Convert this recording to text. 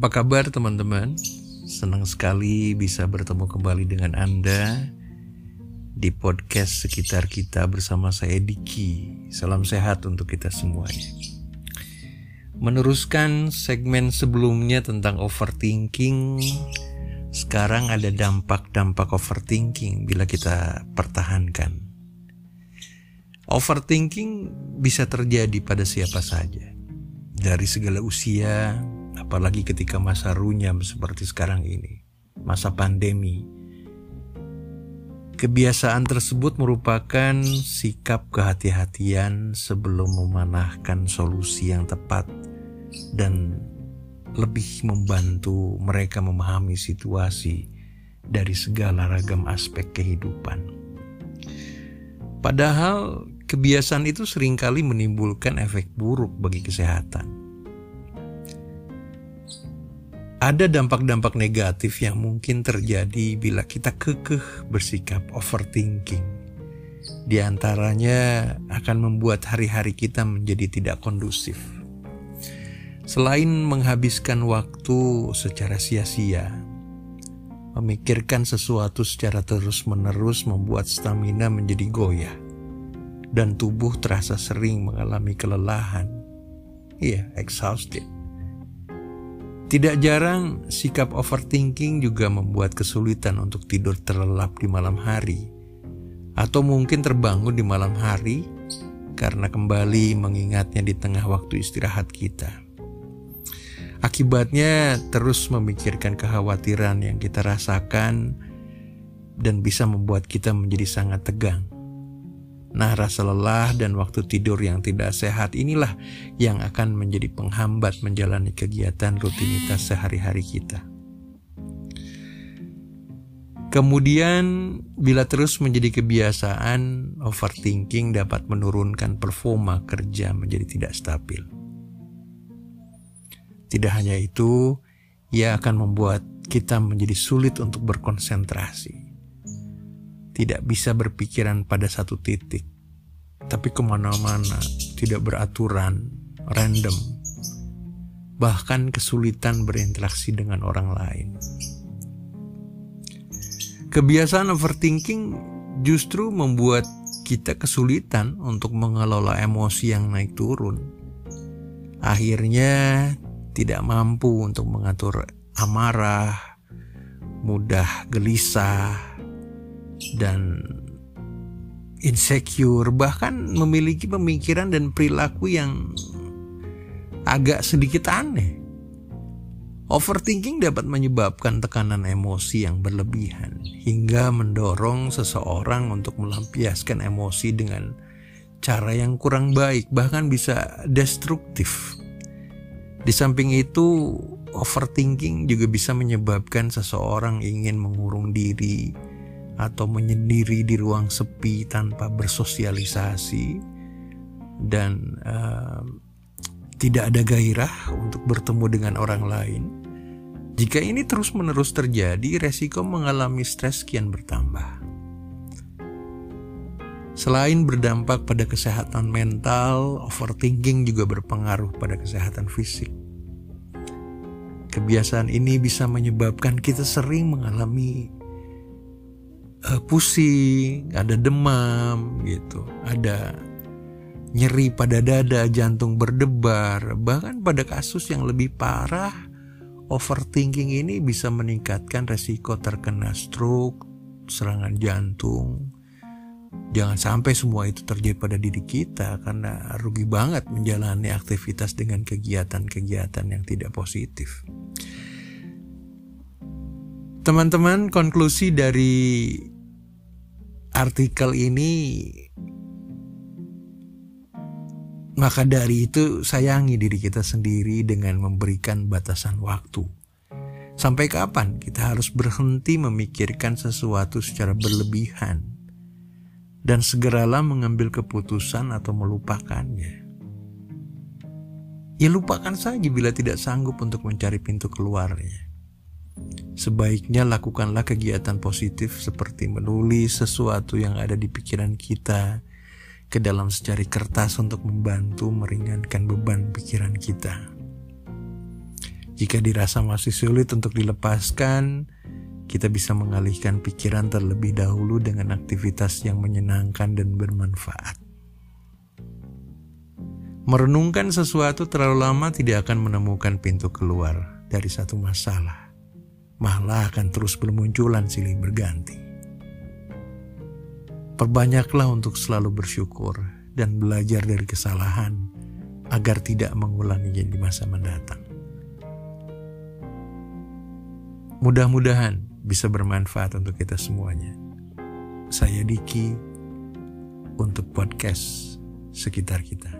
Apa kabar teman-teman? Senang sekali bisa bertemu kembali dengan Anda di podcast sekitar kita bersama saya Diki. Salam sehat untuk kita semuanya. Meneruskan segmen sebelumnya tentang overthinking, sekarang ada dampak-dampak overthinking bila kita pertahankan. Overthinking bisa terjadi pada siapa saja. Dari segala usia, apalagi ketika masa runyam seperti sekarang ini, masa pandemi. Kebiasaan tersebut merupakan sikap kehati-hatian sebelum memanahkan solusi yang tepat dan lebih membantu mereka memahami situasi dari segala ragam aspek kehidupan. Padahal kebiasaan itu sering kali menimbulkan efek buruk bagi kesehatan ada dampak-dampak negatif yang mungkin terjadi bila kita kekeh bersikap overthinking. Di antaranya akan membuat hari-hari kita menjadi tidak kondusif. Selain menghabiskan waktu secara sia-sia, memikirkan sesuatu secara terus-menerus membuat stamina menjadi goyah dan tubuh terasa sering mengalami kelelahan. Iya, exhausted. Tidak jarang sikap overthinking juga membuat kesulitan untuk tidur terlelap di malam hari, atau mungkin terbangun di malam hari karena kembali mengingatnya di tengah waktu istirahat kita. Akibatnya, terus memikirkan kekhawatiran yang kita rasakan dan bisa membuat kita menjadi sangat tegang. Nah, rasa lelah dan waktu tidur yang tidak sehat inilah yang akan menjadi penghambat menjalani kegiatan rutinitas sehari-hari kita. Kemudian, bila terus menjadi kebiasaan, overthinking dapat menurunkan performa kerja menjadi tidak stabil. Tidak hanya itu, ia akan membuat kita menjadi sulit untuk berkonsentrasi tidak bisa berpikiran pada satu titik, tapi ke mana-mana, tidak beraturan, random, bahkan kesulitan berinteraksi dengan orang lain. Kebiasaan overthinking justru membuat kita kesulitan untuk mengelola emosi yang naik turun. Akhirnya tidak mampu untuk mengatur amarah, mudah gelisah, dan insecure, bahkan memiliki pemikiran dan perilaku yang agak sedikit aneh. Overthinking dapat menyebabkan tekanan emosi yang berlebihan hingga mendorong seseorang untuk melampiaskan emosi dengan cara yang kurang baik, bahkan bisa destruktif. Di samping itu, overthinking juga bisa menyebabkan seseorang ingin mengurung diri, atau menyendiri di ruang sepi tanpa bersosialisasi dan uh, tidak ada gairah untuk bertemu dengan orang lain. Jika ini terus-menerus terjadi, resiko mengalami stres kian bertambah. Selain berdampak pada kesehatan mental, overthinking juga berpengaruh pada kesehatan fisik. Kebiasaan ini bisa menyebabkan kita sering mengalami uh, pusing, ada demam gitu, ada nyeri pada dada, jantung berdebar, bahkan pada kasus yang lebih parah, overthinking ini bisa meningkatkan resiko terkena stroke, serangan jantung. Jangan sampai semua itu terjadi pada diri kita karena rugi banget menjalani aktivitas dengan kegiatan-kegiatan yang tidak positif. Teman-teman, konklusi dari artikel ini maka dari itu sayangi diri kita sendiri dengan memberikan batasan waktu. Sampai kapan kita harus berhenti memikirkan sesuatu secara berlebihan dan segeralah mengambil keputusan atau melupakannya. Ya lupakan saja bila tidak sanggup untuk mencari pintu keluarnya. Sebaiknya lakukanlah kegiatan positif seperti menulis sesuatu yang ada di pikiran kita ke dalam secari kertas untuk membantu meringankan beban pikiran kita. Jika dirasa masih sulit untuk dilepaskan, kita bisa mengalihkan pikiran terlebih dahulu dengan aktivitas yang menyenangkan dan bermanfaat. Merenungkan sesuatu terlalu lama tidak akan menemukan pintu keluar dari satu masalah. Malah akan terus bermunculan silih berganti. Perbanyaklah untuk selalu bersyukur dan belajar dari kesalahan agar tidak mengulanginya di masa mendatang. Mudah-mudahan bisa bermanfaat untuk kita semuanya. Saya Diki untuk podcast sekitar kita.